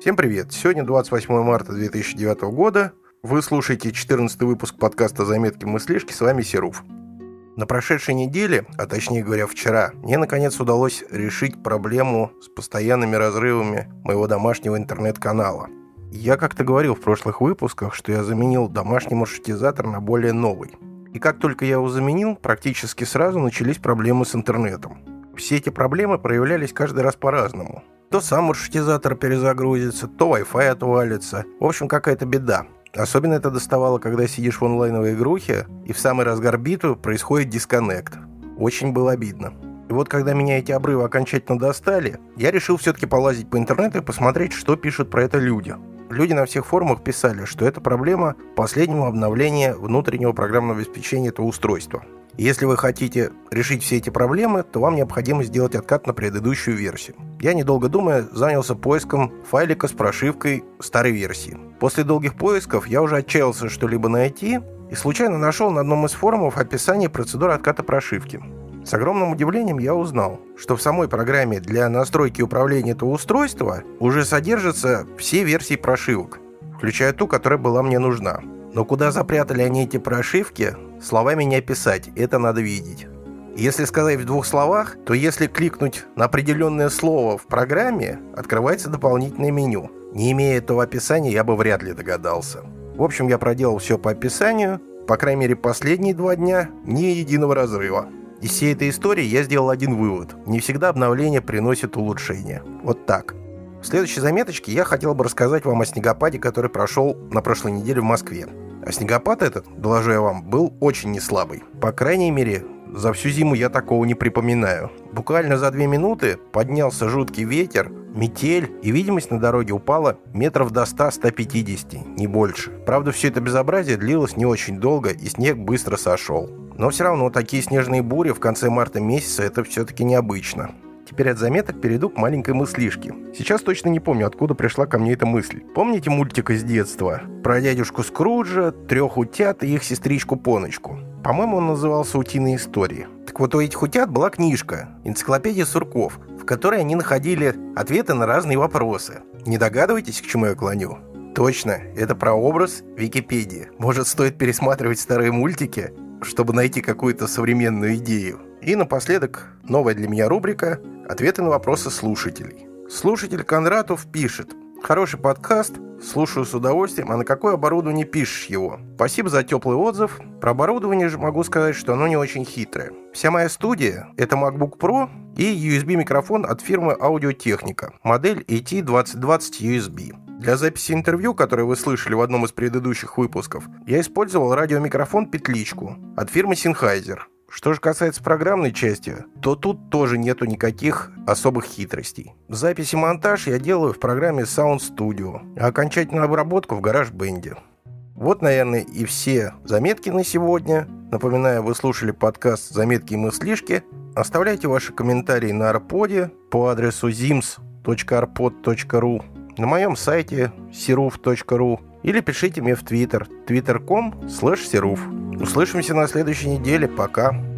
Всем привет! Сегодня 28 марта 2009 года. Вы слушаете 14 выпуск подкаста «Заметки мыслишки». С вами Серуф. На прошедшей неделе, а точнее говоря вчера, мне наконец удалось решить проблему с постоянными разрывами моего домашнего интернет-канала. Я как-то говорил в прошлых выпусках, что я заменил домашний маршрутизатор на более новый. И как только я его заменил, практически сразу начались проблемы с интернетом. Все эти проблемы проявлялись каждый раз по-разному. То сам маршрутизатор перезагрузится, то Wi-Fi отвалится. В общем, какая-то беда. Особенно это доставало, когда сидишь в онлайновой игрухе, и в самый разгар битвы происходит дисконнект. Очень было обидно. И вот когда меня эти обрывы окончательно достали, я решил все-таки полазить по интернету и посмотреть, что пишут про это люди. Люди на всех форумах писали, что это проблема последнего обновления внутреннего программного обеспечения этого устройства. Если вы хотите решить все эти проблемы, то вам необходимо сделать откат на предыдущую версию. Я, недолго думая, занялся поиском файлика с прошивкой старой версии. После долгих поисков я уже отчаялся что-либо найти и случайно нашел на одном из форумов описание процедуры отката прошивки. С огромным удивлением я узнал, что в самой программе для настройки управления этого устройства уже содержатся все версии прошивок, включая ту, которая была мне нужна. Но куда запрятали они эти прошивки, словами не описать, это надо видеть. Если сказать в двух словах, то если кликнуть на определенное слово в программе, открывается дополнительное меню. Не имея этого описания, я бы вряд ли догадался. В общем, я проделал все по описанию, по крайней мере последние два дня, ни единого разрыва. Из всей этой истории я сделал один вывод. Не всегда обновление приносит улучшение. Вот так. В следующей заметочке я хотел бы рассказать вам о снегопаде, который прошел на прошлой неделе в Москве. А снегопад этот, доложу я вам, был очень неслабый. По крайней мере, за всю зиму я такого не припоминаю. Буквально за две минуты поднялся жуткий ветер, метель, и видимость на дороге упала метров до 100-150, не больше. Правда, все это безобразие длилось не очень долго, и снег быстро сошел. Но все равно такие снежные бури в конце марта месяца это все-таки необычно. Теперь от заметок перейду к маленькой мыслишке. Сейчас точно не помню, откуда пришла ко мне эта мысль. Помните мультик из детства? Про дядюшку Скруджа, трех утят и их сестричку Поночку. По-моему, он назывался «Утиные истории». Так вот, у этих утят была книжка «Энциклопедия сурков», в которой они находили ответы на разные вопросы. Не догадываетесь, к чему я клоню? Точно, это про образ Википедии. Может, стоит пересматривать старые мультики, чтобы найти какую-то современную идею? И напоследок новая для меня рубрика Ответы на вопросы слушателей. Слушатель Кондратов пишет. Хороший подкаст, слушаю с удовольствием, а на какое оборудование пишешь его? Спасибо за теплый отзыв. Про оборудование же могу сказать, что оно не очень хитрое. Вся моя студия – это MacBook Pro и USB-микрофон от фирмы Аудиотехника, модель AT2020 USB. Для записи интервью, которое вы слышали в одном из предыдущих выпусков, я использовал радиомикрофон «Петличку» от фирмы Sennheiser. Что же касается программной части, то тут тоже нету никаких особых хитростей. Запись и монтаж я делаю в программе Sound Studio, а окончательную обработку в GarageBand. Вот, наверное, и все заметки на сегодня. Напоминаю, вы слушали подкаст «Заметки и мыслишки». Оставляйте ваши комментарии на арподе по адресу zims.arpod.ru, на моем сайте siruf.ru или пишите мне в Twitter twitter.com slash Услышимся на следующей неделе. Пока.